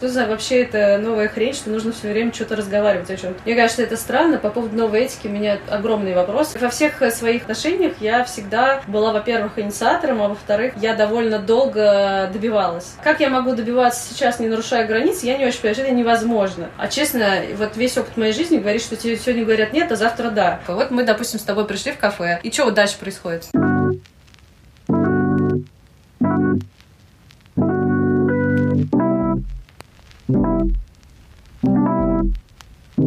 Что за вообще это новая хрень, что нужно все время что-то разговаривать о чем Мне кажется, это странно. По поводу новой этики у меня огромный вопрос. Во всех э, своих отношениях я всегда была, во-первых, инициатором, а во-вторых, я довольно долго добивалась. Как я могу добиваться сейчас, не нарушая границ, я не очень понимаю, это невозможно. А честно, вот весь опыт моей жизни говорит, что тебе сегодня говорят нет, а завтра да. Вот мы, допустим, с тобой пришли в кафе. И что дальше происходит? Всем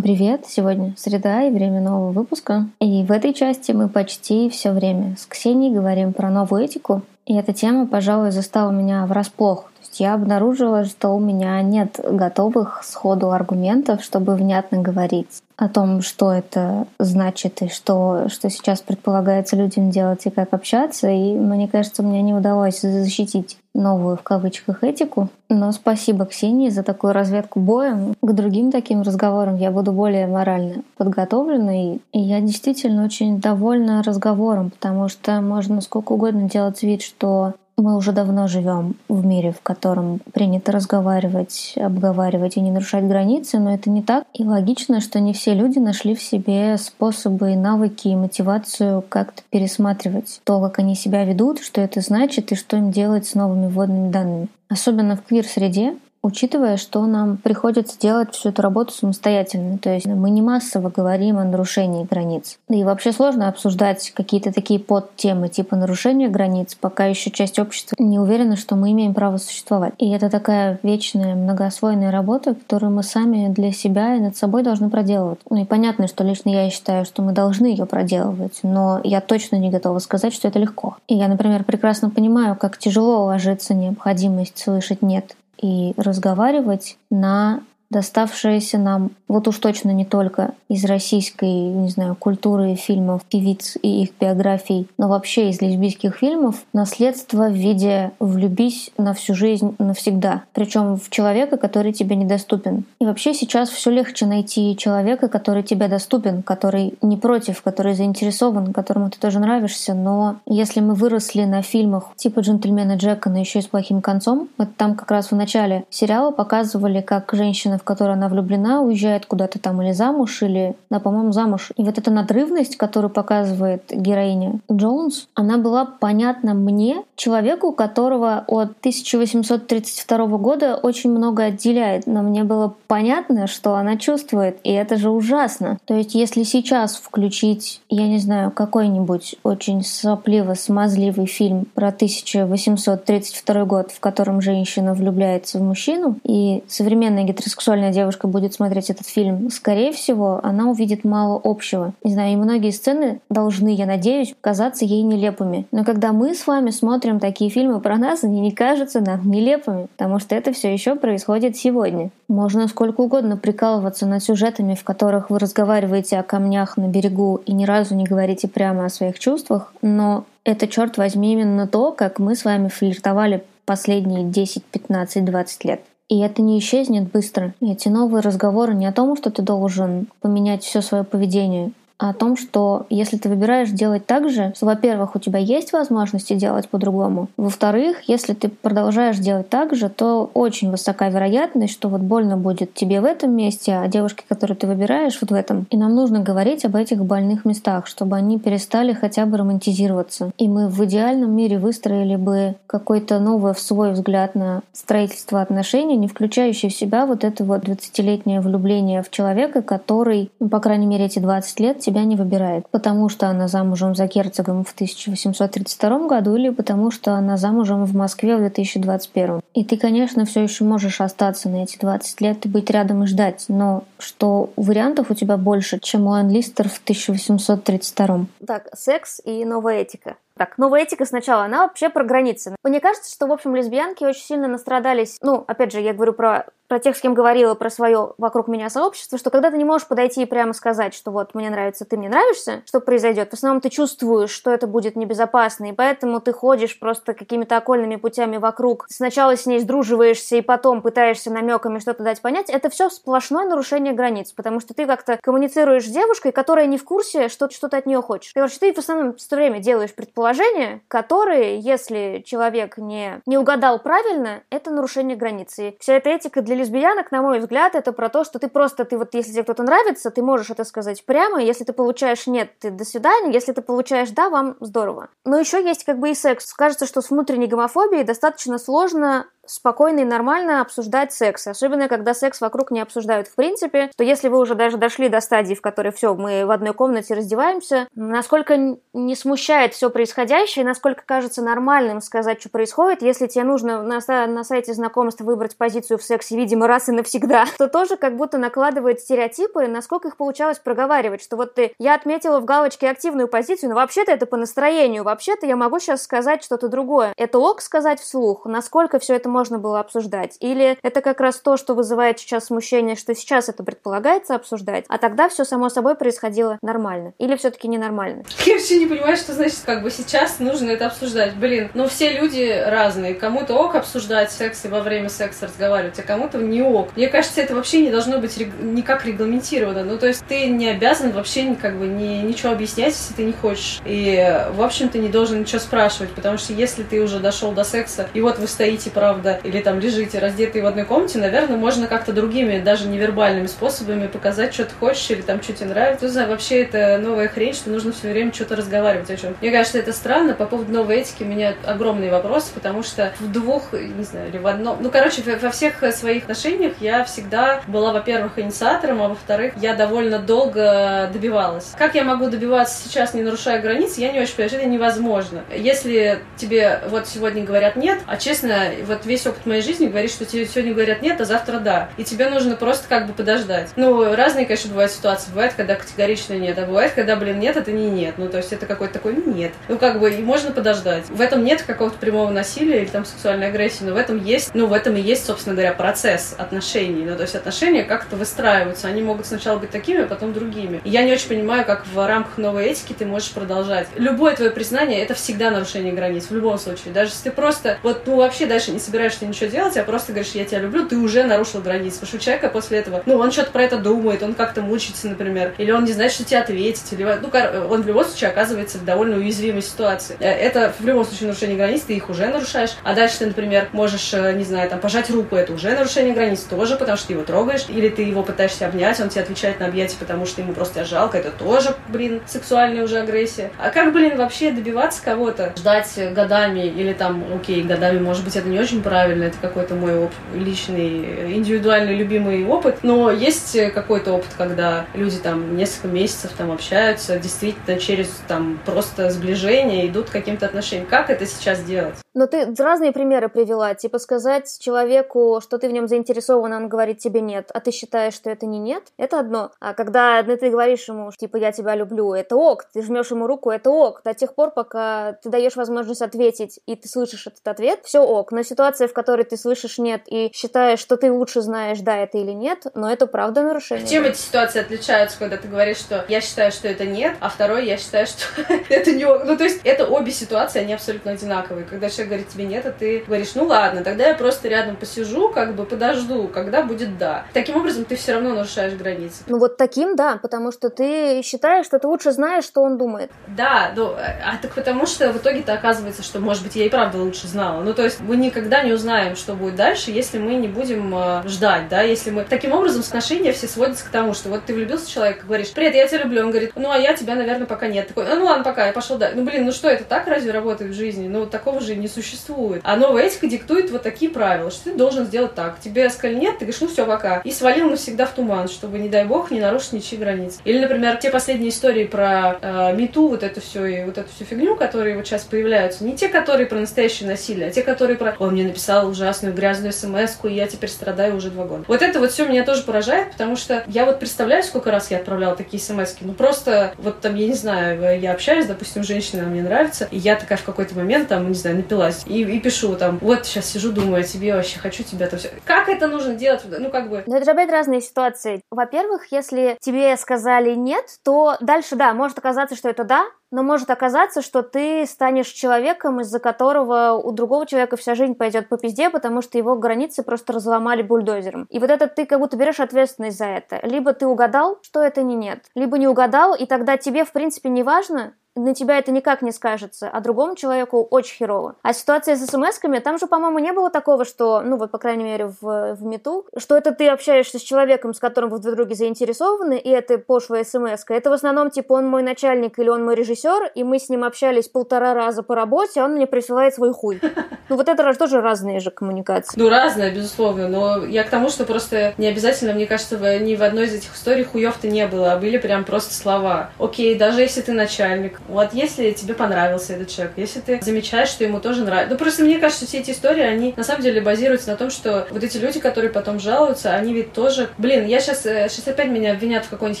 привет! Сегодня среда и время нового выпуска. И в этой части мы почти все время с Ксенией говорим про новую этику. И эта тема, пожалуй, застала меня врасплох есть я обнаружила, что у меня нет готовых сходу аргументов, чтобы внятно говорить о том, что это значит и что, что сейчас предполагается людям делать и как общаться. И мне кажется, мне не удалось защитить новую в кавычках этику. Но спасибо Ксении за такую разведку боем. К другим таким разговорам я буду более морально подготовленной. И я действительно очень довольна разговором, потому что можно сколько угодно делать вид, что мы уже давно живем в мире, в котором принято разговаривать, обговаривать и не нарушать границы, но это не так. И логично, что не все люди нашли в себе способы и навыки и мотивацию как-то пересматривать то, как они себя ведут, что это значит и что им делать с новыми вводными данными. Особенно в квир-среде учитывая, что нам приходится делать всю эту работу самостоятельно. То есть мы не массово говорим о нарушении границ. И вообще сложно обсуждать какие-то такие подтемы типа нарушения границ, пока еще часть общества не уверена, что мы имеем право существовать. И это такая вечная многослойная работа, которую мы сами для себя и над собой должны проделывать. Ну и понятно, что лично я считаю, что мы должны ее проделывать, но я точно не готова сказать, что это легко. И я, например, прекрасно понимаю, как тяжело ложится необходимость слышать «нет» и разговаривать на доставшееся нам, вот уж точно не только из российской, не знаю, культуры фильмов, певиц и их биографий, но вообще из лесбийских фильмов, наследство в виде «влюбись на всю жизнь навсегда», причем в человека, который тебе недоступен. И вообще сейчас все легче найти человека, который тебе доступен, который не против, который заинтересован, которому ты тоже нравишься, но если мы выросли на фильмах типа «Джентльмена Джека», но еще и с плохим концом, вот там как раз в начале сериала показывали, как женщина, в которую она влюблена, уезжает куда-то там или замуж, или, да, по-моему, замуж. И вот эта надрывность, которую показывает героиня Джонс, она была понятна мне, человеку, которого от 1832 года очень много отделяет. Но мне было понятно, что она чувствует, и это же ужасно. То есть, если сейчас включить, я не знаю, какой-нибудь очень сопливо-смазливый фильм про 1832 год, в котором женщина влюбляется в мужчину, и современная гетеросексуальная сексуальная девушка будет смотреть этот фильм, скорее всего, она увидит мало общего. Не знаю, и многие сцены должны, я надеюсь, казаться ей нелепыми. Но когда мы с вами смотрим такие фильмы про нас, они не кажутся нам нелепыми, потому что это все еще происходит сегодня. Можно сколько угодно прикалываться над сюжетами, в которых вы разговариваете о камнях на берегу и ни разу не говорите прямо о своих чувствах, но это, черт возьми, именно то, как мы с вами флиртовали последние 10, 15, 20 лет. И это не исчезнет быстро. Эти новые разговоры не о том, что ты должен поменять все свое поведение, о том, что если ты выбираешь делать так же, то, во-первых, у тебя есть возможности делать по-другому. Во-вторых, если ты продолжаешь делать так же, то очень высока вероятность, что вот больно будет тебе в этом месте, а девушке, которую ты выбираешь, вот в этом. И нам нужно говорить об этих больных местах, чтобы они перестали хотя бы романтизироваться. И мы в идеальном мире выстроили бы какой-то новый в свой взгляд на строительство отношений, не включающий в себя вот это вот 20-летнее влюбление в человека, который, ну, по крайней мере, эти 20 лет тебя не выбирает, потому что она замужем за герцогом в 1832 году или потому что она замужем в Москве в 2021. И ты, конечно, все еще можешь остаться на эти 20 лет и быть рядом и ждать, но что вариантов у тебя больше, чем у Ан Листер в 1832. Так, секс и новая этика. Так, новая этика сначала, она вообще про границы. Мне кажется, что, в общем, лесбиянки очень сильно настрадались. Ну, опять же, я говорю про про тех, с кем говорила про свое вокруг меня сообщество, что когда ты не можешь подойти и прямо сказать, что вот мне нравится, ты мне нравишься, что произойдет? В основном ты чувствуешь, что это будет небезопасно, и поэтому ты ходишь просто какими-то окольными путями вокруг. Сначала с ней сдруживаешься, и потом пытаешься намеками что-то дать понять. Это все сплошное нарушение границ, потому что ты как-то коммуницируешь с девушкой, которая не в курсе, что, ты от нее хочешь. Короче, ты в основном все время делаешь предположения, которые, если человек не, не угадал правильно, это нарушение границы. вся эта этика для лесбиянок, на мой взгляд, это про то, что ты просто, ты вот, если тебе кто-то нравится, ты можешь это сказать прямо, если ты получаешь нет, ты до свидания, если ты получаешь да, вам здорово. Но еще есть как бы и секс. Кажется, что с внутренней гомофобией достаточно сложно спокойно и нормально обсуждать секс. Особенно, когда секс вокруг не обсуждают в принципе, то если вы уже даже дошли до стадии, в которой все, мы в одной комнате раздеваемся, насколько не смущает все происходящее, насколько кажется нормальным сказать, что происходит, если тебе нужно на, на сайте знакомств выбрать позицию в сексе, видимо, раз и навсегда, то тоже как будто накладывает стереотипы, насколько их получалось проговаривать, что вот ты, я отметила в галочке активную позицию, но вообще-то это по настроению, вообще-то я могу сейчас сказать что-то другое. Это ок сказать вслух, насколько все это можно было обсуждать? Или это как раз то, что вызывает сейчас смущение, что сейчас это предполагается обсуждать, а тогда все само собой происходило нормально? Или все-таки ненормально? Я вообще не понимаю, что значит, как бы сейчас нужно это обсуждать. Блин, ну все люди разные. Кому-то ок обсуждать секс и во время секса разговаривать, а кому-то не ок. Мне кажется, это вообще не должно быть рег... никак регламентировано. Ну, то есть ты не обязан вообще как бы ни, ничего объяснять, если ты не хочешь. И, в общем, ты не должен ничего спрашивать, потому что если ты уже дошел до секса, и вот вы стоите, правда, правда, или там лежите раздетые в одной комнате, наверное, можно как-то другими, даже невербальными способами показать, что ты хочешь или там, что тебе нравится. Не знаю, вообще это новая хрень, что нужно все время что-то разговаривать о чем. Мне кажется, это странно. По поводу новой этики у меня огромный вопрос, потому что в двух, не знаю, или в одном... Ну, короче, во всех своих отношениях я всегда была, во-первых, инициатором, а во-вторых, я довольно долго добивалась. Как я могу добиваться сейчас, не нарушая границ, я не очень понимаю, это невозможно. Если тебе вот сегодня говорят нет, а честно, вот весь опыт моей жизни говорит, что тебе сегодня говорят нет, а завтра да. И тебе нужно просто как бы подождать. Ну, разные, конечно, бывают ситуации. Бывает, когда категорично нет, а бывает, когда, блин, нет, это не нет. Ну, то есть это какой-то такой нет. Ну, как бы, и можно подождать. В этом нет какого-то прямого насилия или там сексуальной агрессии, но в этом есть, ну, в этом и есть, собственно говоря, процесс отношений. Ну, то есть отношения как-то выстраиваются. Они могут сначала быть такими, а потом другими. И я не очень понимаю, как в рамках новой этики ты можешь продолжать. Любое твое признание — это всегда нарушение границ, в любом случае. Даже если ты просто, вот, ну, вообще дальше не собираешься собираешься ничего делать, а просто говоришь, я тебя люблю, ты уже нарушил границы. Потому что у человека после этого, ну, он что-то про это думает, он как-то мучится, например, или он не знает, что тебе ответить, или, ну, он в любом случае оказывается в довольно уязвимой ситуации. Э, это в любом случае нарушение границ, ты их уже нарушаешь. А дальше ты, например, можешь, э, не знаю, там, пожать руку, это уже нарушение границ тоже, потому что ты его трогаешь, или ты его пытаешься обнять, он тебе отвечает на объятие, потому что ему просто жалко, это тоже, блин, сексуальная уже агрессия. А как, блин, вообще добиваться кого-то? Ждать годами или там, окей, годами, может быть, это не очень правильно, это какой-то мой оп- личный, индивидуальный, любимый опыт, но есть какой-то опыт, когда люди там несколько месяцев там общаются, действительно через там просто сближение идут к каким-то отношениям. Как это сейчас делать? Но ты разные примеры привела, типа сказать человеку, что ты в нем заинтересован, он говорит тебе нет, а ты считаешь, что это не нет, это одно. А когда ну, ты говоришь ему, типа я тебя люблю, это ок, ты жмешь ему руку, это ок, до тех пор, пока ты даешь возможность ответить, и ты слышишь этот ответ, все ок. Но ситуация, в которой ты слышишь нет и считаешь, что ты лучше знаешь, да это или нет, но это правда нарушение. Чем эти ситуации отличаются, когда ты говоришь, что я считаю, что это нет, а второй я считаю, что это не ок. Ну, то есть это обе ситуации, они абсолютно одинаковые. Когда человек человек говорит тебе нет, а ты говоришь, ну ладно, тогда я просто рядом посижу, как бы подожду, когда будет да. Таким образом, ты все равно нарушаешь границы. Ну вот таким, да, потому что ты считаешь, что ты лучше знаешь, что он думает. Да, ну, а так потому что в итоге-то оказывается, что, может быть, я и правда лучше знала. Ну, то есть мы никогда не узнаем, что будет дальше, если мы не будем э, ждать, да, если мы... Таким образом, отношения все сводятся к тому, что вот ты влюбился в человека, говоришь, привет, я тебя люблю, он говорит, ну, а я тебя, наверное, пока нет. Такой, ну, ладно, пока, я пошел дальше. Ну, блин, ну что, это так разве работает в жизни? Ну, такого же не существует. А новая этика диктует вот такие правила, что ты должен сделать так. Тебе сказали нет, ты говоришь, ну все, пока. И свалил навсегда в туман, чтобы, не дай бог, не нарушить ничьи границы. Или, например, те последние истории про э, мету, вот эту все и вот эту всю фигню, которые вот сейчас появляются, не те, которые про настоящее насилие, а те, которые про «Ой, мне написал ужасную грязную смс и я теперь страдаю уже два года. Вот это вот все меня тоже поражает, потому что я вот представляю, сколько раз я отправляла такие смс ну просто вот там, я не знаю, я общаюсь, допустим, женщина мне нравится, и я такая в какой-то момент там, не знаю, напилась, и, и пишу там, вот сейчас сижу, думаю о тебе, вообще хочу тебя, то все. Как это нужно делать? Ну, как бы... Но это же опять разные ситуации. Во-первых, если тебе сказали нет, то дальше, да, может оказаться, что это да, но может оказаться, что ты станешь человеком, из-за которого у другого человека вся жизнь пойдет по пизде, потому что его границы просто разломали бульдозером. И вот это ты как будто берешь ответственность за это. Либо ты угадал, что это не нет, либо не угадал, и тогда тебе, в принципе, не важно, на тебя это никак не скажется, а другому человеку очень херово. А ситуация с смс-ками, там же, по-моему, не было такого, что, ну вот, по крайней мере, в, в МИТУ, что это ты общаешься с человеком, с которым вы друг друге заинтересованы, и это пошлая смс -ка. Это в основном, типа, он мой начальник или он мой режиссер, и мы с ним общались полтора раза по работе, а он мне присылает свой хуй. Ну вот это тоже разные же коммуникации. Ну, разные, безусловно, но я к тому, что просто не обязательно, мне кажется, ни в одной из этих историй хуев-то не было, а были прям просто слова. Окей, даже если ты начальник, вот если тебе понравился этот человек, если ты замечаешь, что ему тоже нравится. Ну, просто мне кажется, все эти истории, они на самом деле базируются на том, что вот эти люди, которые потом жалуются, они ведь тоже... Блин, я сейчас, сейчас э, опять меня обвинят в какой-нибудь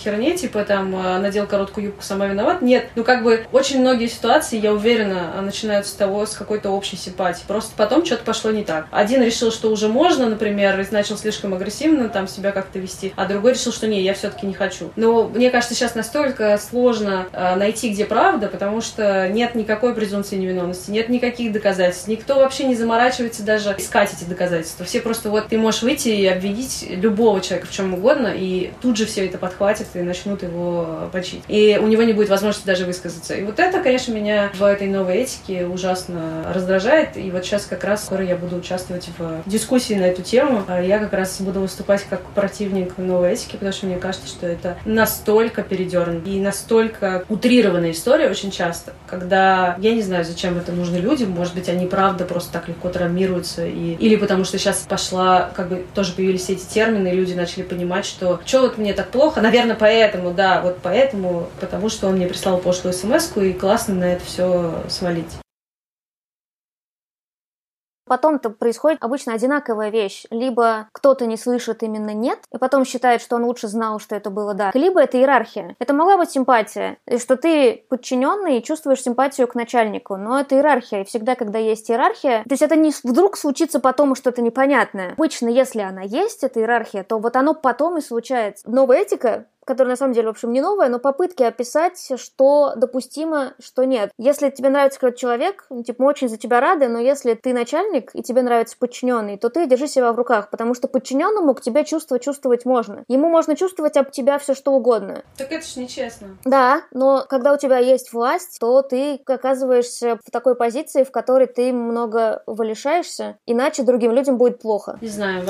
херне, типа там э, надел короткую юбку, сама виноват. Нет, ну как бы очень многие ситуации, я уверена, начинаются с того, с какой-то общей симпатии. Просто потом что-то пошло не так. Один решил, что уже можно, например, и начал слишком агрессивно там себя как-то вести, а другой решил, что не, я все-таки не хочу. Но мне кажется, сейчас настолько сложно э, найти, где правда, правда, потому что нет никакой презумпции невиновности, нет никаких доказательств. Никто вообще не заморачивается даже искать эти доказательства. Все просто вот ты можешь выйти и обвинить любого человека в чем угодно, и тут же все это подхватит и начнут его почить. И у него не будет возможности даже высказаться. И вот это, конечно, меня в этой новой этике ужасно раздражает. И вот сейчас как раз скоро я буду участвовать в дискуссии на эту тему. А я как раз буду выступать как противник новой этики, потому что мне кажется, что это настолько передернуто и настолько утрированная история, очень часто, когда я не знаю, зачем это нужно людям, может быть, они правда просто так легко травмируются, и... или потому что сейчас пошла, как бы тоже появились эти термины, и люди начали понимать, что что вот мне так плохо, наверное, поэтому, да, вот поэтому, потому что он мне прислал пошлую смс и классно на это все свалить. Потом-то происходит обычно одинаковая вещь. Либо кто-то не слышит именно «нет», и потом считает, что он лучше знал, что это было «да». Либо это иерархия. Это могла быть симпатия, и что ты подчиненный и чувствуешь симпатию к начальнику, но это иерархия. И всегда, когда есть иерархия, то есть это не вдруг случится потом что-то непонятное. Обычно, если она есть, эта иерархия, то вот оно потом и случается. Новая этика которая на самом деле, в общем, не новая, но попытки описать, что допустимо, что нет. Если тебе нравится какой-то человек, ну, типа, мы очень за тебя рады, но если ты начальник и тебе нравится подчиненный, то ты держи себя в руках, потому что подчиненному к тебе чувство чувствовать можно. Ему можно чувствовать об тебя все что угодно. Так это ж нечестно. Да, но когда у тебя есть власть, то ты оказываешься в такой позиции, в которой ты много лишаешься, иначе другим людям будет плохо. Не знаю,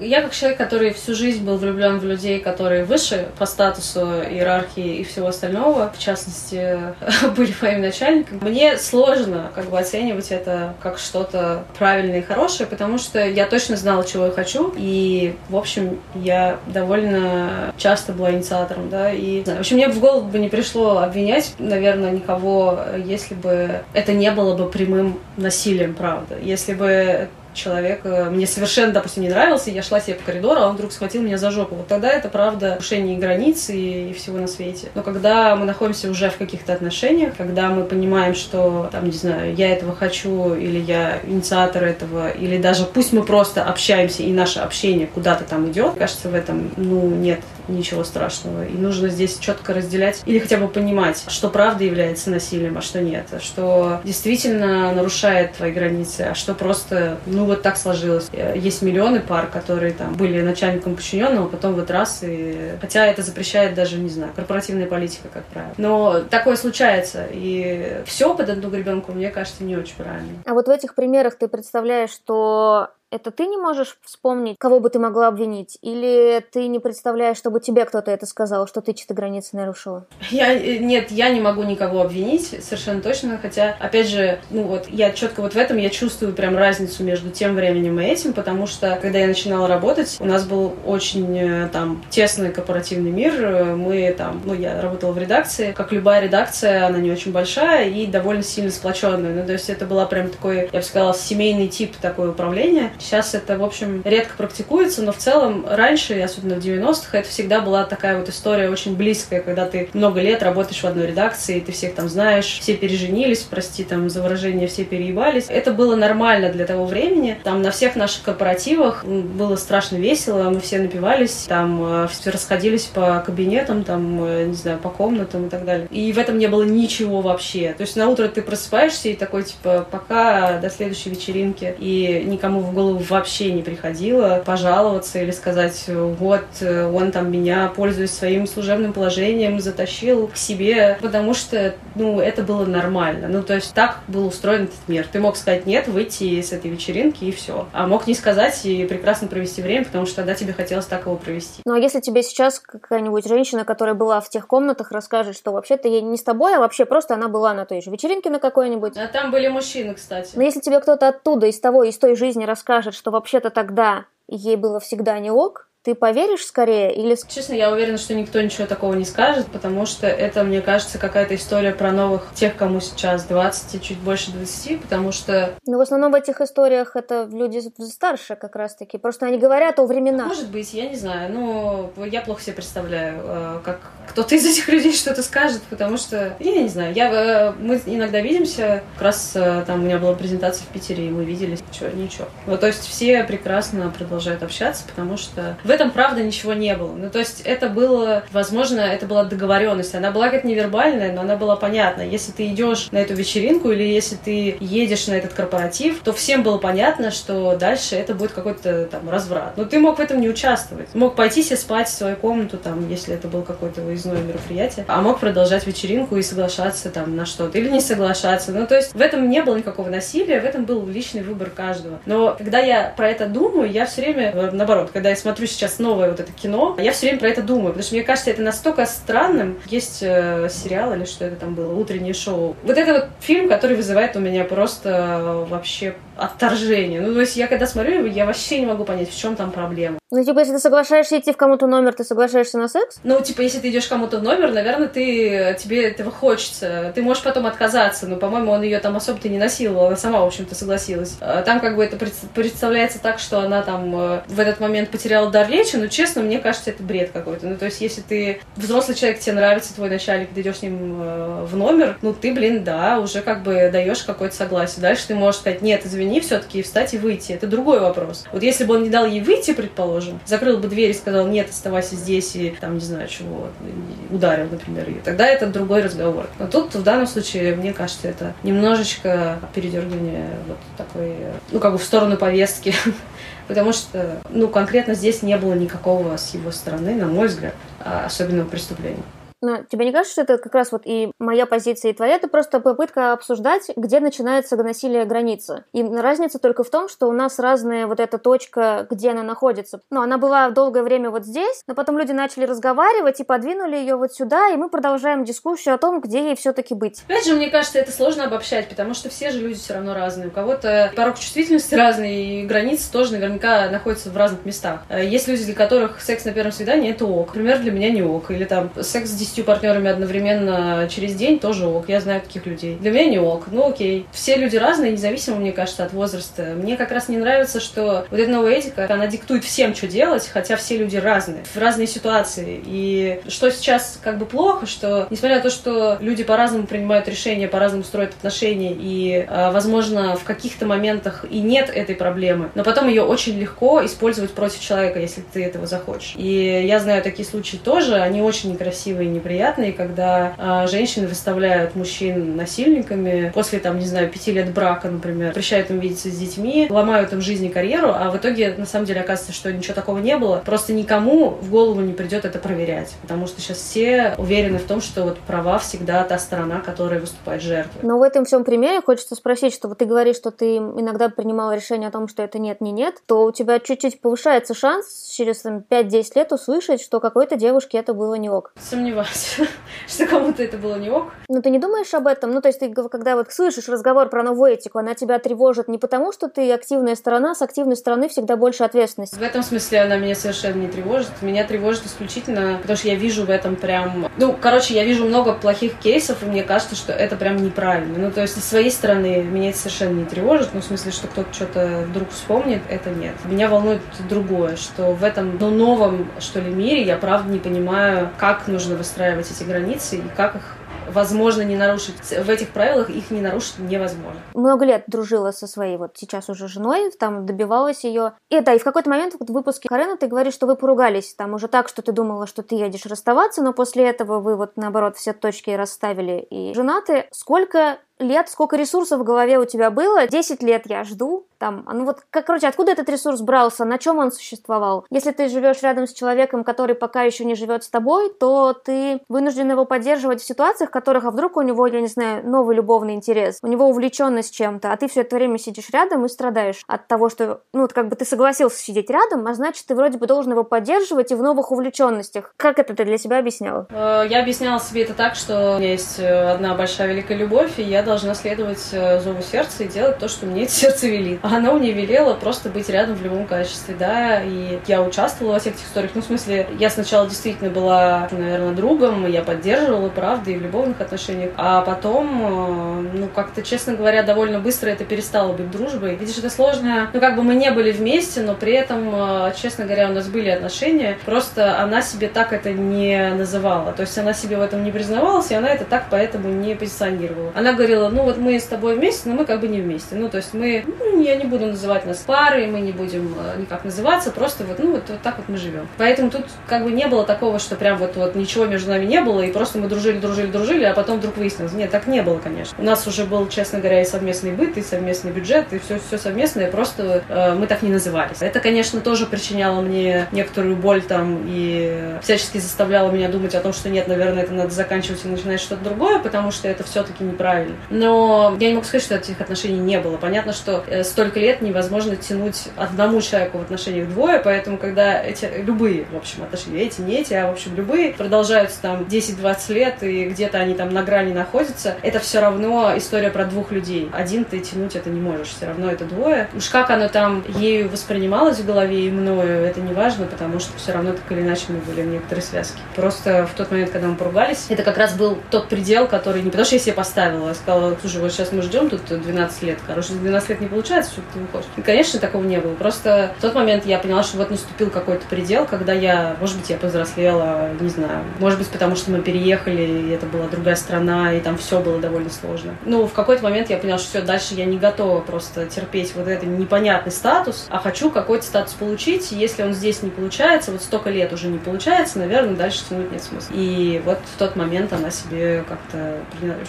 я как человек, который всю жизнь был влюблен в людей, которые выше по статусу, иерархии и всего остального, в частности, были моим начальником, мне сложно как бы оценивать это как что-то правильное и хорошее, потому что я точно знала, чего я хочу, и, в общем, я довольно часто была инициатором, да, и, в общем, мне в голову бы не пришло обвинять, наверное, никого, если бы это не было бы прямым насилием, правда. Если бы человек э, мне совершенно, допустим, не нравился, я шла себе по коридору, а он вдруг схватил меня за жопу. Вот тогда это, правда, нарушение границ и, и всего на свете. Но когда мы находимся уже в каких-то отношениях, когда мы понимаем, что, там, не знаю, я этого хочу, или я инициатор этого, или даже пусть мы просто общаемся, и наше общение куда-то там идет, кажется, в этом, ну, нет ничего страшного. И нужно здесь четко разделять или хотя бы понимать, что правда является насилием, а что нет. Что действительно нарушает твои границы, а что просто, ну вот так сложилось. Есть миллионы пар, которые там были начальником подчиненного, потом вот раз и... Хотя это запрещает даже, не знаю, корпоративная политика, как правило. Но такое случается. И все под одну гребенку, мне кажется, не очень правильно. А вот в этих примерах ты представляешь, что это ты не можешь вспомнить, кого бы ты могла обвинить? Или ты не представляешь, чтобы тебе кто-то это сказал, что ты чьи-то границы нарушила? Я, э, нет, я не могу никого обвинить, совершенно точно, хотя, опять же, ну вот, я четко вот в этом, я чувствую прям разницу между тем временем и этим, потому что, когда я начинала работать, у нас был очень э, там тесный корпоративный мир, мы там, ну, я работала в редакции, как любая редакция, она не очень большая и довольно сильно сплоченная, ну, то есть это была прям такой, я бы сказала, семейный тип такое управления. Сейчас это, в общем, редко практикуется, но в целом раньше, особенно в 90-х, это всегда была такая вот история очень близкая, когда ты много лет работаешь в одной редакции, ты всех там знаешь, все переженились, прости там за выражение, все переебались. Это было нормально для того времени. Там на всех наших корпоративах было страшно весело, мы все напивались, там э, все расходились по кабинетам, там, э, не знаю, по комнатам и так далее. И в этом не было ничего вообще. То есть на утро ты просыпаешься и такой, типа, пока до следующей вечеринки. И никому в голову вообще не приходило пожаловаться или сказать, вот, он там меня, пользуясь своим служебным положением, затащил к себе, потому что, ну, это было нормально. Ну, то есть так был устроен этот мир. Ты мог сказать нет, выйти с этой вечеринки и все. А мог не сказать и прекрасно провести время, потому что тогда тебе хотелось так его провести. Ну, а если тебе сейчас какая-нибудь женщина, которая была в тех комнатах, расскажет, что вообще-то ей не с тобой, а вообще просто она была на той же вечеринке на какой-нибудь. А там были мужчины, кстати. Но если тебе кто-то оттуда, из того, из той жизни расскажет, что вообще-то тогда ей было всегда не ок, ты поверишь скорее или... Честно, я уверена, что никто ничего такого не скажет, потому что это, мне кажется, какая-то история про новых тех, кому сейчас 20 и чуть больше 20, потому что... Ну, в основном в этих историях это люди старше как раз-таки. Просто они говорят о временах. Может быть, я не знаю. Ну, я плохо себе представляю, э, как кто-то из этих людей что-то скажет, потому что... Я не знаю. Я, э, мы иногда видимся. Как раз э, там у меня была презентация в Питере, и мы виделись. Ничего, ничего. Вот, то есть все прекрасно продолжают общаться, потому что в этом, правда, ничего не было. Ну, то есть это было, возможно, это была договоренность. Она была как невербальная, но она была понятна. Если ты идешь на эту вечеринку или если ты едешь на этот корпоратив, то всем было понятно, что дальше это будет какой-то там разврат. Но ты мог в этом не участвовать. Мог пойти себе спать в свою комнату, там, если это был какой-то выездное мероприятие, а мог продолжать вечеринку и соглашаться там на что-то или не соглашаться. Ну, то есть в этом не было никакого насилия, в этом был личный выбор каждого. Но когда я про это думаю, я все время, э, наоборот, когда я смотрю сейчас новое вот это кино, я все время про это думаю, потому что мне кажется, это настолько странным. Есть э, сериал или что это там было, утреннее шоу. Вот это вот фильм, который вызывает у меня просто э, вообще отторжение. Ну, то есть я когда смотрю, я вообще не могу понять, в чем там проблема. Ну, типа, если ты соглашаешься идти в кому-то номер, ты соглашаешься на секс? Ну, типа, если ты идешь кому-то в номер, наверное, ты, тебе этого хочется. Ты можешь потом отказаться, но, по-моему, он ее там особо-то не насиловал, она сама, в общем-то, согласилась. А там как бы это представляется так, что она там э, в этот момент потеряла дар речи, но, честно, мне кажется, это бред какой-то. Ну, то есть, если ты взрослый человек, тебе нравится твой начальник, ты идешь с ним э, в номер, ну, ты, блин, да, уже как бы даешь какое-то согласие. Дальше ты можешь сказать, нет, извини, все-таки встать и выйти. Это другой вопрос. Вот если бы он не дал ей выйти, предположим, закрыл бы дверь и сказал, нет, оставайся здесь, и там, не знаю, чего, ударил, например, ее, тогда это другой разговор. Но тут, в данном случае, мне кажется, это немножечко передергивание вот такой, ну, как бы в сторону повестки. Потому что, ну, конкретно здесь не было никакого с его стороны, на мой взгляд, особенного преступления. Но тебе не кажется, что это как раз вот и моя позиция, и твоя? Это просто попытка обсуждать, где начинается насилие границы. И разница только в том, что у нас разная вот эта точка, где она находится. Ну, она была долгое время вот здесь, но потом люди начали разговаривать и подвинули ее вот сюда, и мы продолжаем дискуссию о том, где ей все-таки быть. Опять же, мне кажется, это сложно обобщать, потому что все же люди все равно разные. У кого-то порог чувствительности разный, и границы тоже наверняка находятся в разных местах. Э, есть люди, для которых секс на первом свидании это ок. Например, для меня не ок. Или там секс с десятью партнерами одновременно через день тоже ок. Я знаю таких людей. Для меня не ок. Ну окей. Все люди разные, независимо, мне кажется, от возраста. Мне как раз не нравится, что вот эта новая этика, она диктует всем, что делать, хотя все люди разные, в разные ситуации. И что сейчас как бы плохо, что несмотря на то, что люди по-разному принимают решения, по-разному строят отношения, и, а, возможно, в каких-то моментах и нет этой проблемы, но потом ее очень легко использовать против человека, если ты этого захочешь. И я знаю такие случаи тоже, они очень некрасивые неприятные, когда э, женщины выставляют мужчин насильниками после, там, не знаю, пяти лет брака, например, запрещают им видеться с детьми, ломают им жизнь и карьеру, а в итоге, на самом деле, оказывается, что ничего такого не было. Просто никому в голову не придет это проверять, потому что сейчас все уверены в том, что вот права всегда та сторона, которая выступает жертвой. Но в этом всем примере хочется спросить, что вот ты говоришь, что ты иногда принимала решение о том, что это нет, не нет, то у тебя чуть-чуть повышается шанс через там, 5-10 лет услышать, что какой-то девушке это было не ок. Сомневаюсь, что кому-то это было не ок. Ну ты не думаешь об этом? Ну то есть ты когда вот слышишь разговор про новую этику, она тебя тревожит не потому, что ты активная сторона, с активной стороны всегда больше ответственности. В этом смысле она меня совершенно не тревожит. Меня тревожит исключительно, потому что я вижу в этом прям... Ну, короче, я вижу много плохих кейсов, и мне кажется, что это прям неправильно. Ну, то есть, с своей стороны, меня это совершенно не тревожит. Ну, в смысле, что кто-то что-то вдруг вспомнит, это нет. Меня волнует другое, что в этом ну, новом, что ли, мире я правда не понимаю, как нужно выстраивать эти границы и как их возможно не нарушить. В этих правилах их не нарушить невозможно. Много лет дружила со своей вот сейчас уже женой, там добивалась ее. И да, и в какой-то момент вот в выпуске Карена ты говоришь, что вы поругались там уже так, что ты думала, что ты едешь расставаться, но после этого вы вот наоборот все точки расставили и женаты. Сколько лет, сколько ресурсов в голове у тебя было, 10 лет я жду, там, а ну вот, как, короче, откуда этот ресурс брался, на чем он существовал? Если ты живешь рядом с человеком, который пока еще не живет с тобой, то ты вынужден его поддерживать в ситуациях, в которых, а вдруг у него, я не знаю, новый любовный интерес, у него увлеченность чем-то, а ты все это время сидишь рядом и страдаешь от того, что, ну, вот как бы ты согласился сидеть рядом, а значит, ты вроде бы должен его поддерживать и в новых увлеченностях. Как это ты для себя объяснял? Э, я объясняла себе это так, что у меня есть э, одна большая великая любовь, и я должна следовать э, зову сердца и делать то, что мне это сердце велит. А оно мне велело просто быть рядом в любом качестве, да, и я участвовала во всех этих историях. Ну, в смысле, я сначала действительно была, наверное, другом, я поддерживала, правда, и в любовных отношениях, а потом, э, ну, как-то, честно говоря, довольно быстро это перестало быть дружбой. Видишь, это сложно, ну, как бы мы не были вместе, но при этом, э, честно говоря, у нас были отношения, просто она себе так это не называла, то есть она себе в этом не признавалась, и она это так поэтому не позиционировала. Она говорила, ну, вот мы с тобой вместе, но мы как бы не вместе. Ну, то есть мы, ну, я не буду называть нас парой, мы не будем э, никак называться, просто вот, ну, вот, вот так вот мы живем. Поэтому тут как бы не было такого, что прям вот, вот ничего между нами не было, и просто мы дружили, дружили, дружили, а потом вдруг выяснилось. Нет, так не было, конечно. У нас уже был, честно говоря, и совместный быт, и совместный бюджет, и все, все совместное, просто э, мы так не назывались. Это, конечно, тоже причиняло мне некоторую боль там и всячески заставляло меня думать о том, что нет, наверное, это надо заканчивать и начинать что-то другое, потому что это все-таки неправильно. Но я не могу сказать, что этих отношений не было. Понятно, что э, столько лет невозможно тянуть одному человеку в отношениях двое, поэтому когда эти, любые, в общем, отношения, эти, не эти, а, в общем, любые, продолжаются там 10-20 лет, и где-то они там на грани находятся, это все равно история про двух людей. Один ты тянуть это не можешь, все равно это двое. Уж как оно там ею воспринималось в голове и мною, это не важно, потому что все равно так или иначе мы были в некоторой связке. Просто в тот момент, когда мы поругались, это как раз был тот предел, который не потому что я себе поставила, я сказала, слушай, вот сейчас мы ждем тут 12 лет, короче, 12 лет не получается, что ты выходишь. И, конечно, такого не было. Просто в тот момент я поняла, что вот наступил какой-то предел, когда я, может быть, я повзрослела, не знаю, может быть, потому что мы переехали, и это была другая страна, и там все было довольно сложно. Ну, в какой-то момент я поняла, что все, дальше я не готова просто терпеть вот этот непонятный статус, а хочу какой-то статус получить, если он здесь не получается, вот столько лет уже не получается, наверное, дальше тянуть нет смысла. И вот в тот момент она себе как-то.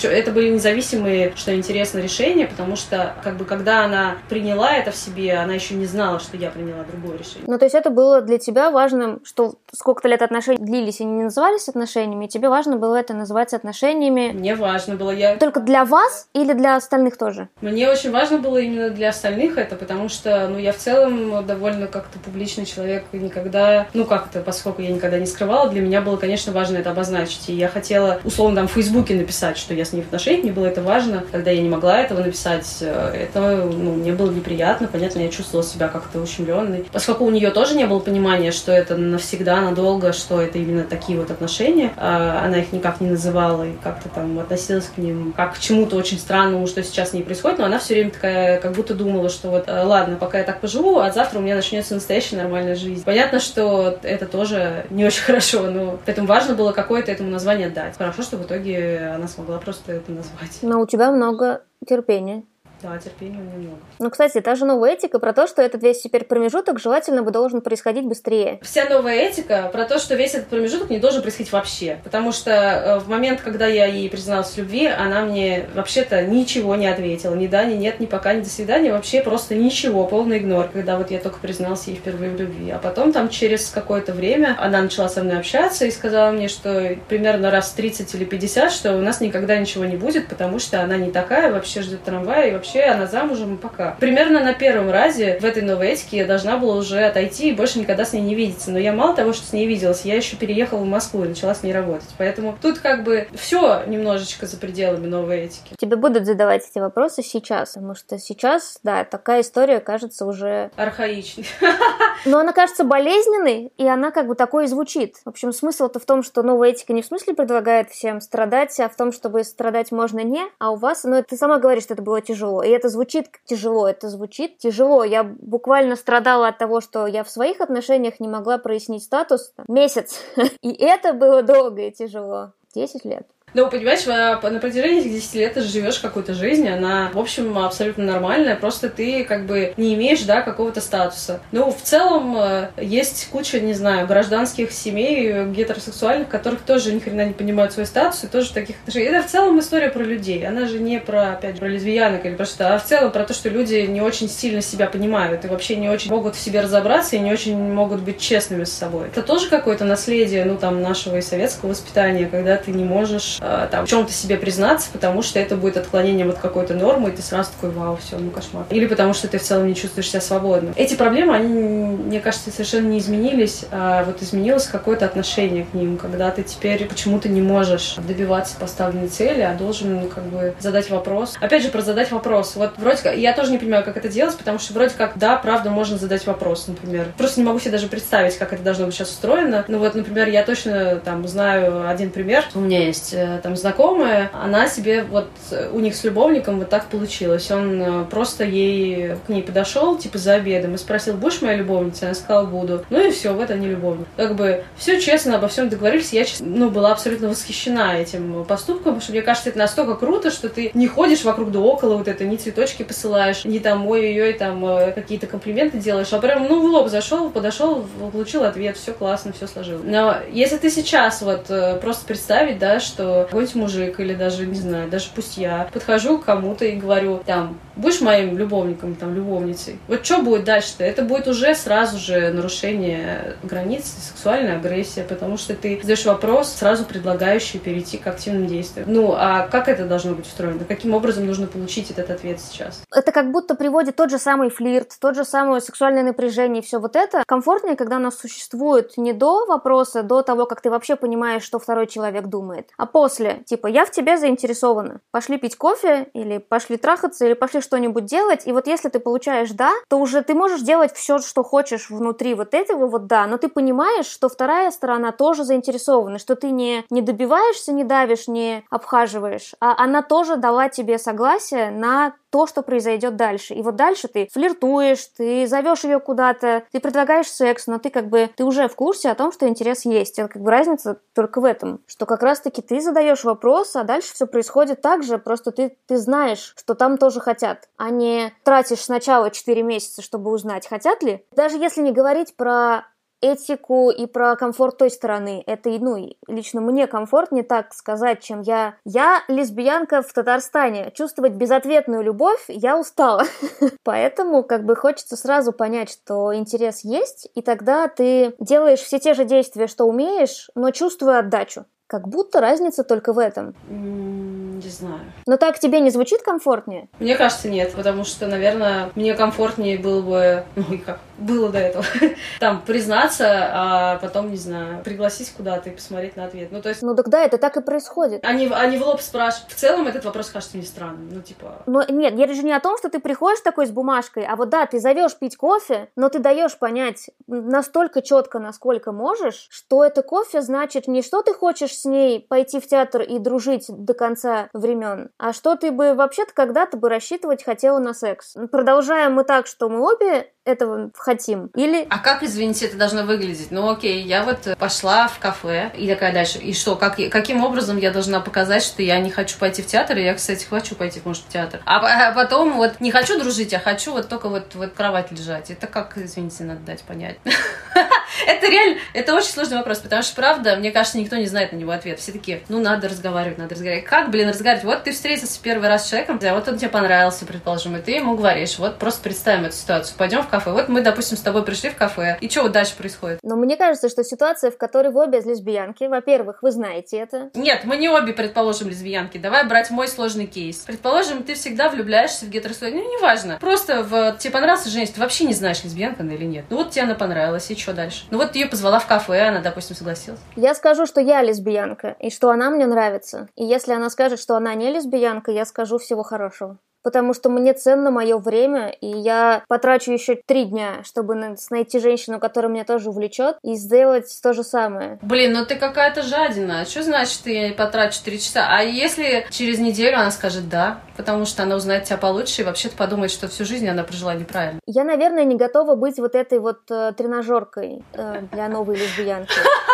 Это были независимые что интересно, решение, потому что, как бы, когда она приняла это в себе, она еще не знала, что я приняла другое решение. Ну, то есть это было для тебя важным, что сколько-то лет отношения длились и не назывались отношениями, и тебе важно было это называть отношениями? Мне важно было. Я... Только для вас или для остальных тоже? Мне очень важно было именно для остальных это, потому что, ну, я в целом довольно как-то публичный человек, и никогда, ну, как-то, поскольку я никогда не скрывала, для меня было, конечно, важно это обозначить. И я хотела, условно, там, в Фейсбуке написать, что я с ней в отношениях, мне было это важно, когда я не могла этого написать, э, это ну, мне было неприятно. Понятно, я чувствовала себя как-то ущемленной. Поскольку у нее тоже не было понимания, что это навсегда, надолго, что это именно такие вот отношения, а она их никак не называла и как-то там относилась к ним как к чему-то очень странному, что сейчас с ней происходит, но она все время такая, как будто думала, что вот, э, ладно, пока я так поживу, а завтра у меня начнется настоящая нормальная жизнь. Понятно, что это тоже не очень хорошо, но поэтому важно было какое-то этому название дать. Хорошо, что в итоге она смогла просто это назвать. Но у тебя много терпения. Да, терпения у меня много. Ну, кстати, та же новая этика про то, что этот весь теперь промежуток желательно бы должен происходить быстрее. Вся новая этика про то, что весь этот промежуток не должен происходить вообще. Потому что э, в момент, когда я ей призналась в любви, она мне вообще-то ничего не ответила. Ни да, ни нет, ни пока, ни до свидания. Вообще просто ничего, полный игнор. Когда вот я только призналась ей впервые в любви. А потом там через какое-то время она начала со мной общаться и сказала мне, что примерно раз 30 или 50, что у нас никогда ничего не будет, потому что она не такая, вообще ждет трамвая, и вообще она замужем, и пока. Примерно на первом разе в этой новой этике я должна была уже отойти и больше никогда с ней не видеться. Но я мало того, что с ней виделась, я еще переехала в Москву и начала с ней работать. Поэтому тут как бы все немножечко за пределами новой этики. Тебе будут задавать эти вопросы сейчас, потому что сейчас, да, такая история кажется уже... Архаичной. Но она кажется болезненной, и она как бы такой и звучит. В общем, смысл-то в том, что новая этика не в смысле предлагает всем страдать, а в том, чтобы страдать можно не, а у вас, ну, ты сама говоришь, что это было тяжело, и это звучит тяжело, это звучит тяжело. Я буквально страдала от того, что я в своих отношениях не могла прояснить статус месяц, и это было долго и тяжело. 10 лет. Ну, понимаешь, на протяжении этих 10 лет ты живешь какой-то жизнь, она, в общем, абсолютно нормальная, просто ты как бы не имеешь, да, какого-то статуса. Ну, в целом, э, есть куча, не знаю, гражданских семей гетеросексуальных, которых тоже ни хрена не понимают свой статус, и тоже таких отношений. Это в целом история про людей, она же не про, опять, про лесбиянок или про что, а в целом про то, что люди не очень сильно себя понимают и вообще не очень могут в себе разобраться и не очень могут быть честными с собой. Это тоже какое-то наследие, ну, там, нашего и советского воспитания, когда ты не можешь Э, там, в чем-то себе признаться, потому что это будет отклонением от какой-то нормы, и ты сразу такой, вау, все, ну кошмар. Или потому что ты в целом не чувствуешь себя свободным. Эти проблемы, они, мне кажется, совершенно не изменились, а вот изменилось какое-то отношение к ним, когда ты теперь почему-то не можешь добиваться поставленной цели, а должен ну, как бы задать вопрос. Опять же, про задать вопрос. Вот вроде как, я тоже не понимаю, как это делать, потому что вроде как, да, правда, можно задать вопрос, например. Просто не могу себе даже представить, как это должно быть сейчас устроено. Ну вот, например, я точно там знаю один пример. У меня есть э, там знакомая, она себе вот у них с любовником вот так получилось. Он э, просто ей к ней подошел, типа за обедом, и спросил, будешь моя любовница? Она сказала, буду. Ну и все, вот они любовник. Как бы все честно обо всем договорились. Я, ну, была абсолютно восхищена этим поступком, потому что мне кажется, это настолько круто, что ты не ходишь вокруг да около вот это, не цветочки посылаешь, не там ой-ой-ой, там э, какие-то комплименты делаешь, а прям, ну, в лоб зашел, подошел, получил ответ, все классно, все сложил. Но если ты сейчас вот э, просто представить, да, что какой-нибудь мужик или даже, не знаю, даже пусть я подхожу к кому-то и говорю, там, будешь моим любовником, там, любовницей. Вот что будет дальше-то? Это будет уже сразу же нарушение границ, сексуальная агрессия, потому что ты задаешь вопрос, сразу предлагающий перейти к активным действиям. Ну, а как это должно быть устроено? Каким образом нужно получить этот ответ сейчас? Это как будто приводит тот же самый флирт, тот же самое сексуальное напряжение и все вот это. Комфортнее, когда нас существует не до вопроса, до того, как ты вообще понимаешь, что второй человек думает, а после. Типа, я в тебе заинтересована. Пошли пить кофе, или пошли трахаться, или пошли что-нибудь делать. И вот если ты получаешь «да», то уже ты можешь делать все, что хочешь внутри вот этого вот «да», но ты понимаешь, что вторая сторона тоже заинтересована, что ты не, не добиваешься, не давишь, не обхаживаешь, а она тоже дала тебе согласие на то, что произойдет дальше. И вот дальше ты флиртуешь, ты зовешь ее куда-то, ты предлагаешь секс, но ты как бы, ты уже в курсе о том, что интерес есть. Это как бы разница только в этом, что как раз-таки ты задаешь вопрос, а дальше все происходит так же, просто ты, ты знаешь, что там тоже хотят, а не тратишь сначала 4 месяца, чтобы узнать, хотят ли. Даже если не говорить про этику и про комфорт той стороны. Это, ну, лично мне комфортнее так сказать, чем я... Я лесбиянка в Татарстане. Чувствовать безответную любовь я устала. Поэтому как бы хочется сразу понять, что интерес есть, и тогда ты делаешь все те же действия, что умеешь, но чувствуя отдачу. Как будто разница только в этом. Не знаю. Но так тебе не звучит комфортнее? Мне кажется, нет, потому что, наверное, мне комфортнее было бы, ну и как, было до этого, там, признаться, а потом, не знаю, пригласить куда-то и посмотреть на ответ. Ну, то есть... Ну, тогда это так и происходит. Они, они в лоб спрашивают. В целом этот вопрос кажется мне странным, ну, типа... Но нет, я же не о том, что ты приходишь такой с бумажкой, а вот да, ты зовешь пить кофе, но ты даешь понять настолько четко, насколько можешь, что это кофе значит не что ты хочешь с ней пойти в театр и дружить до конца времен, а что ты бы вообще-то когда-то бы рассчитывать хотела на секс. Продолжаем мы так, что мы обе этого хотим. Или... А как, извините, это должно выглядеть? Ну, окей, я вот пошла в кафе, и такая дальше. И что, как, каким образом я должна показать, что я не хочу пойти в театр? И я, кстати, хочу пойти, может, в театр. А, а потом вот не хочу дружить, а хочу вот только вот, вот кровать лежать. Это как, извините, надо дать понять. Это реально, это очень сложный вопрос, потому что, правда, мне кажется, никто не знает на него ответ. Все такие, ну, надо разговаривать, надо разговаривать. Как, блин, разговаривать? Вот ты встретился первый раз с человеком, вот он тебе понравился, предположим, и ты ему говоришь, вот просто представим эту ситуацию, пойдем в кафе. Вот мы, допустим, с тобой пришли в кафе, и что вот дальше происходит? Но мне кажется, что ситуация, в которой вы обе лесбиянки, во-первых, вы знаете это. Нет, мы не обе, предположим, лесбиянки. Давай брать мой сложный кейс. Предположим, ты всегда влюбляешься в гетеросексуальность. Ну, неважно. Просто в... тебе понравился женщина, ты вообще не знаешь, лесбиянка она или нет. Ну, вот тебе она понравилась, и что дальше? Ну, вот ты ее позвала в кафе, она, допустим, согласилась. Я скажу, что я лесбиянка, и что она мне нравится. И если она скажет, что она не лесбиянка, я скажу всего хорошего потому что мне ценно мое время, и я потрачу еще три дня, чтобы найти женщину, которая меня тоже увлечет, и сделать то же самое. Блин, ну ты какая-то жадина. Что значит, ты потрачу три часа? А если через неделю она скажет «да», потому что она узнает тебя получше и вообще-то подумает, что всю жизнь она прожила неправильно? Я, наверное, не готова быть вот этой вот э, тренажеркой э, для новой лесбиянки.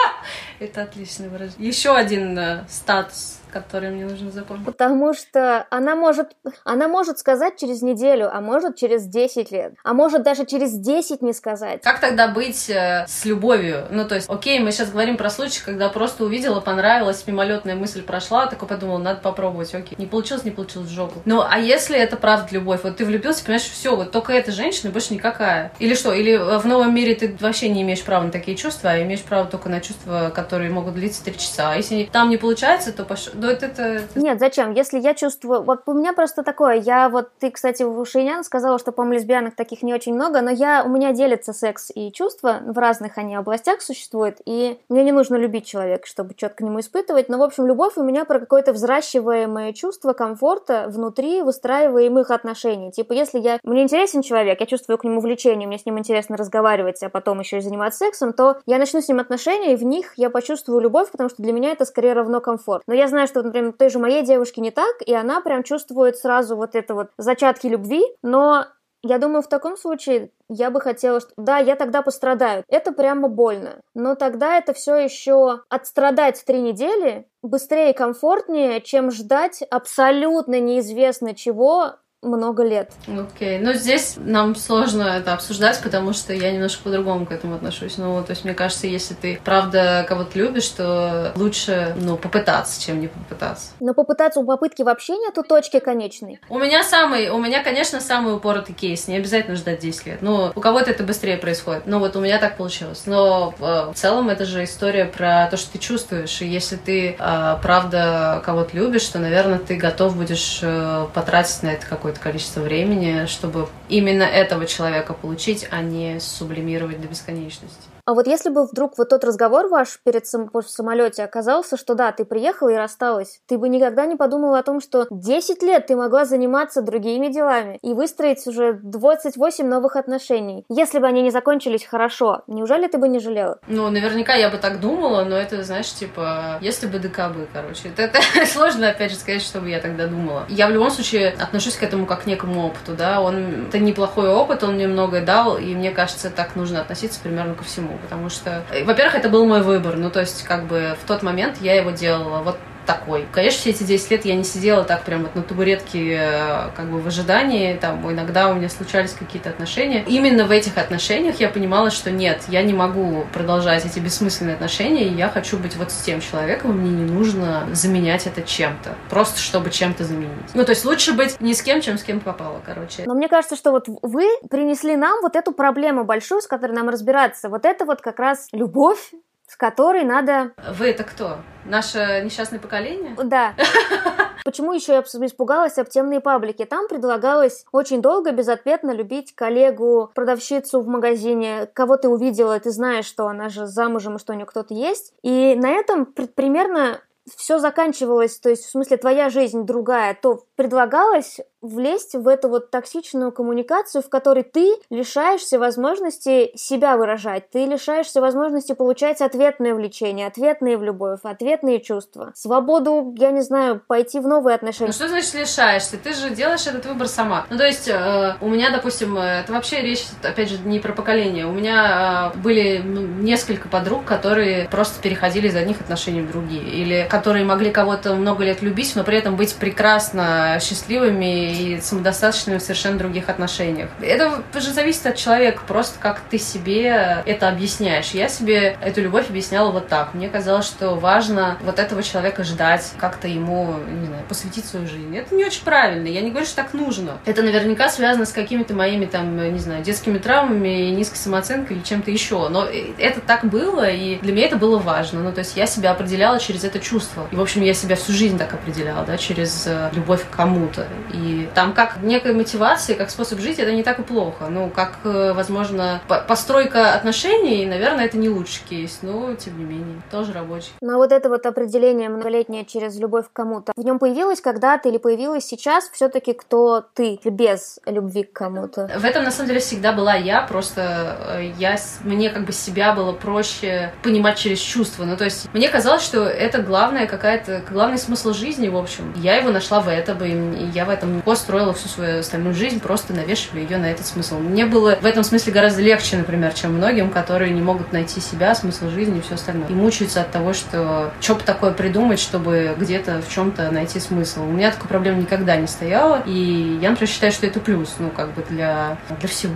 Это отличное выражение. Еще один э, статус который мне нужно запомнить. Потому что она может, она может сказать через неделю, а может через 10 лет, а может даже через 10 не сказать. Как тогда быть э, с любовью? Ну, то есть, окей, мы сейчас говорим про случай, когда просто увидела, понравилась, мимолетная мысль прошла, такой подумала, надо попробовать, окей. Не получилось, не получилось в жопу. Ну, а если это правда любовь? Вот ты влюбился, понимаешь, все, вот только эта женщина, больше никакая. Или что? Или в новом мире ты вообще не имеешь права на такие чувства, а имеешь право только на чувства, которые могут длиться три часа. А если там не получается, то пош... Ну, это, это... Нет, зачем? Если я чувствую... Вот у меня просто такое, я вот... Ты, кстати, в Шейнян сказала, что, по-моему, лесбиянок таких не очень много, но я... У меня делится секс и чувства, в разных они областях существуют, и мне не нужно любить человека, чтобы что-то к нему испытывать, но, в общем, любовь у меня про какое-то взращиваемое чувство комфорта внутри выстраиваемых отношений. Типа, если я... Мне интересен человек, я чувствую к нему влечение, мне с ним интересно разговаривать, а потом еще и заниматься сексом, то я начну с ним отношения, и в них я почувствую любовь, потому что для меня это скорее равно комфорт. Но я знаю, что, например, той же моей девушке не так, и она прям чувствует сразу вот это вот зачатки любви, но я думаю, в таком случае я бы хотела, что да, я тогда пострадаю. Это прямо больно. Но тогда это все еще отстрадать три недели быстрее и комфортнее, чем ждать абсолютно неизвестно чего много лет. Окей, okay. ну здесь нам сложно это обсуждать, потому что я немножко по-другому к этому отношусь. Ну, то есть мне кажется, если ты правда кого-то любишь, то лучше, ну, попытаться, чем не попытаться. Но попытаться у попытки вообще нету точки конечной. У меня самый, у меня, конечно, самый упоротый кейс. Не обязательно ждать 10 лет. Ну, у кого-то это быстрее происходит. Ну, вот у меня так получилось. Но э, в целом это же история про то, что ты чувствуешь. И если ты э, правда кого-то любишь, то, наверное, ты готов будешь э, потратить на это какой какое-то количество времени, чтобы именно этого человека получить, а не сублимировать до бесконечности. А вот если бы вдруг вот тот разговор ваш перед сам, в самолете оказался, что да, ты приехала и рассталась, ты бы никогда не подумала о том, что 10 лет ты могла заниматься другими делами и выстроить уже 28 новых отношений. Если бы они не закончились хорошо, неужели ты бы не жалела? Ну, наверняка я бы так думала, но это, знаешь, типа, если бы ДК бы, короче. Это, это сложно, опять же, сказать, чтобы я тогда думала. Я в любом случае отношусь к этому как к некому опыту, да, он, это неплохой опыт, он мне многое дал, и мне кажется, так нужно относиться примерно ко всему потому что, э, во-первых, это был мой выбор, ну, то есть, как бы, в тот момент я его делала. Вот такой. Конечно, все эти 10 лет я не сидела так прям вот на табуретке э, как бы в ожидании, там иногда у меня случались какие-то отношения. Именно в этих отношениях я понимала, что нет, я не могу продолжать эти бессмысленные отношения, и я хочу быть вот с тем человеком, мне не нужно заменять это чем-то, просто чтобы чем-то заменить. Ну, то есть лучше быть не с кем, чем с кем попало, короче. Но мне кажется, что вот вы принесли нам вот эту проблему большую, с которой нам разбираться. Вот это вот как раз любовь, с которой надо... Вы это кто? Наше несчастное поколение? Да. Почему еще я испугалась оптемные паблики? Там предлагалось очень долго безответно любить коллегу, продавщицу в магазине, кого ты увидела, ты знаешь, что она же замужем и что у нее кто-то есть. И на этом примерно все заканчивалось, то есть в смысле твоя жизнь другая, то предлагалось влезть в эту вот токсичную коммуникацию, в которой ты лишаешься возможности себя выражать, ты лишаешься возможности получать ответное влечение, ответные в любовь, ответные чувства, свободу, я не знаю, пойти в новые отношения. Ну что значит лишаешься? Ты же делаешь этот выбор сама. Ну то есть э, у меня, допустим, это вообще речь, опять же, не про поколение. У меня э, были ну, несколько подруг, которые просто переходили из одних отношений в другие, или которые могли кого-то много лет любить, но при этом быть прекрасно счастливыми и самодостаточными в совершенно других отношениях. Это же зависит от человека, просто как ты себе это объясняешь. Я себе эту любовь объясняла вот так. Мне казалось, что важно вот этого человека ждать, как-то ему, не знаю, посвятить свою жизнь. Это не очень правильно. Я не говорю, что так нужно. Это наверняка связано с какими-то моими там, не знаю, детскими травмами, низкой самооценкой или чем-то еще. Но это так было, и для меня это было важно. Ну, то есть я себя определяла через это чувство. И, в общем, я себя всю жизнь так определяла, да, через э, любовь к кому-то. И там как некая мотивация, как способ жить, это не так и плохо. Ну, как, э, возможно, постройка отношений, наверное, это не лучший кейс, но, тем не менее, тоже рабочий. Но вот это вот определение многолетнее через любовь к кому-то, в нем появилось когда-то или появилось сейчас все-таки кто ты, без любви к кому-то? В этом, на самом деле, всегда была я, просто э, я, мне как бы себя было проще понимать через чувства. Ну, то есть, мне казалось, что это главное какая-то, главный смысл жизни, в общем. Я его нашла в этом, и я в этом легко строила всю свою остальную жизнь, просто навешивая ее на этот смысл. Мне было в этом смысле гораздо легче, например, чем многим, которые не могут найти себя, смысл жизни и все остальное. И мучаются от того, что что бы такое придумать, чтобы где-то в чем-то найти смысл. У меня такой проблемы никогда не стояла, и я, например, считаю, что это плюс, ну, как бы для, для всего.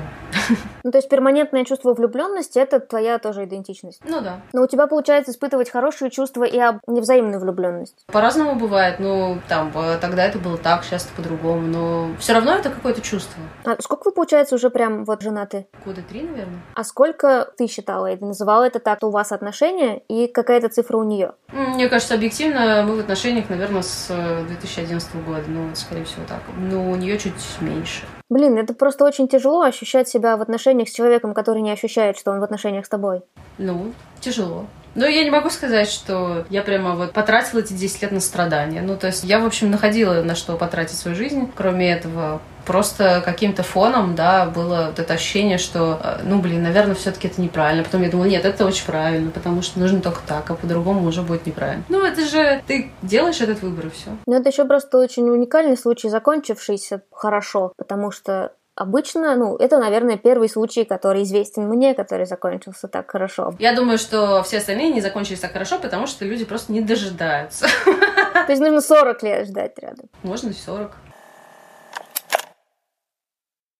Ну, то есть перманентное чувство влюбленности это твоя тоже идентичность. Ну да. Но у тебя получается испытывать хорошие чувства и об невзаимную влюбленность. По-разному бывает. Ну, там, э, тогда это было так, сейчас это по-другому. Но все равно это какое-то чувство. А сколько вы, получается, уже прям вот женаты? Года три, наверное. А сколько ты считала и называла это так, у вас отношения и какая-то цифра у нее? Мне кажется, объективно мы в отношениях, наверное, с 2011 э, года. Ну, скорее всего так. Но у нее чуть меньше. Блин, это просто очень тяжело ощущать себя в отношениях с человеком, который не ощущает, что он в отношениях с тобой. Ну, тяжело. Но я не могу сказать, что я прямо вот потратила эти 10 лет на страдания. Ну, то есть я, в общем, находила на что потратить свою жизнь. Кроме этого, просто каким-то фоном, да, было вот это ощущение, что, э, ну, блин, наверное, все-таки это неправильно. Потом я думала, нет, это очень правильно, потому что нужно только так, а по-другому уже будет неправильно. Ну, это же ты делаешь этот выбор и все. Ну, это еще просто очень уникальный случай, закончившийся хорошо, потому что Обычно, ну, это, наверное, первый случай, который известен мне, который закончился так хорошо. Я думаю, что все остальные не закончились так хорошо, потому что люди просто не дожидаются. То есть нужно 40 лет ждать рядом. Можно 40.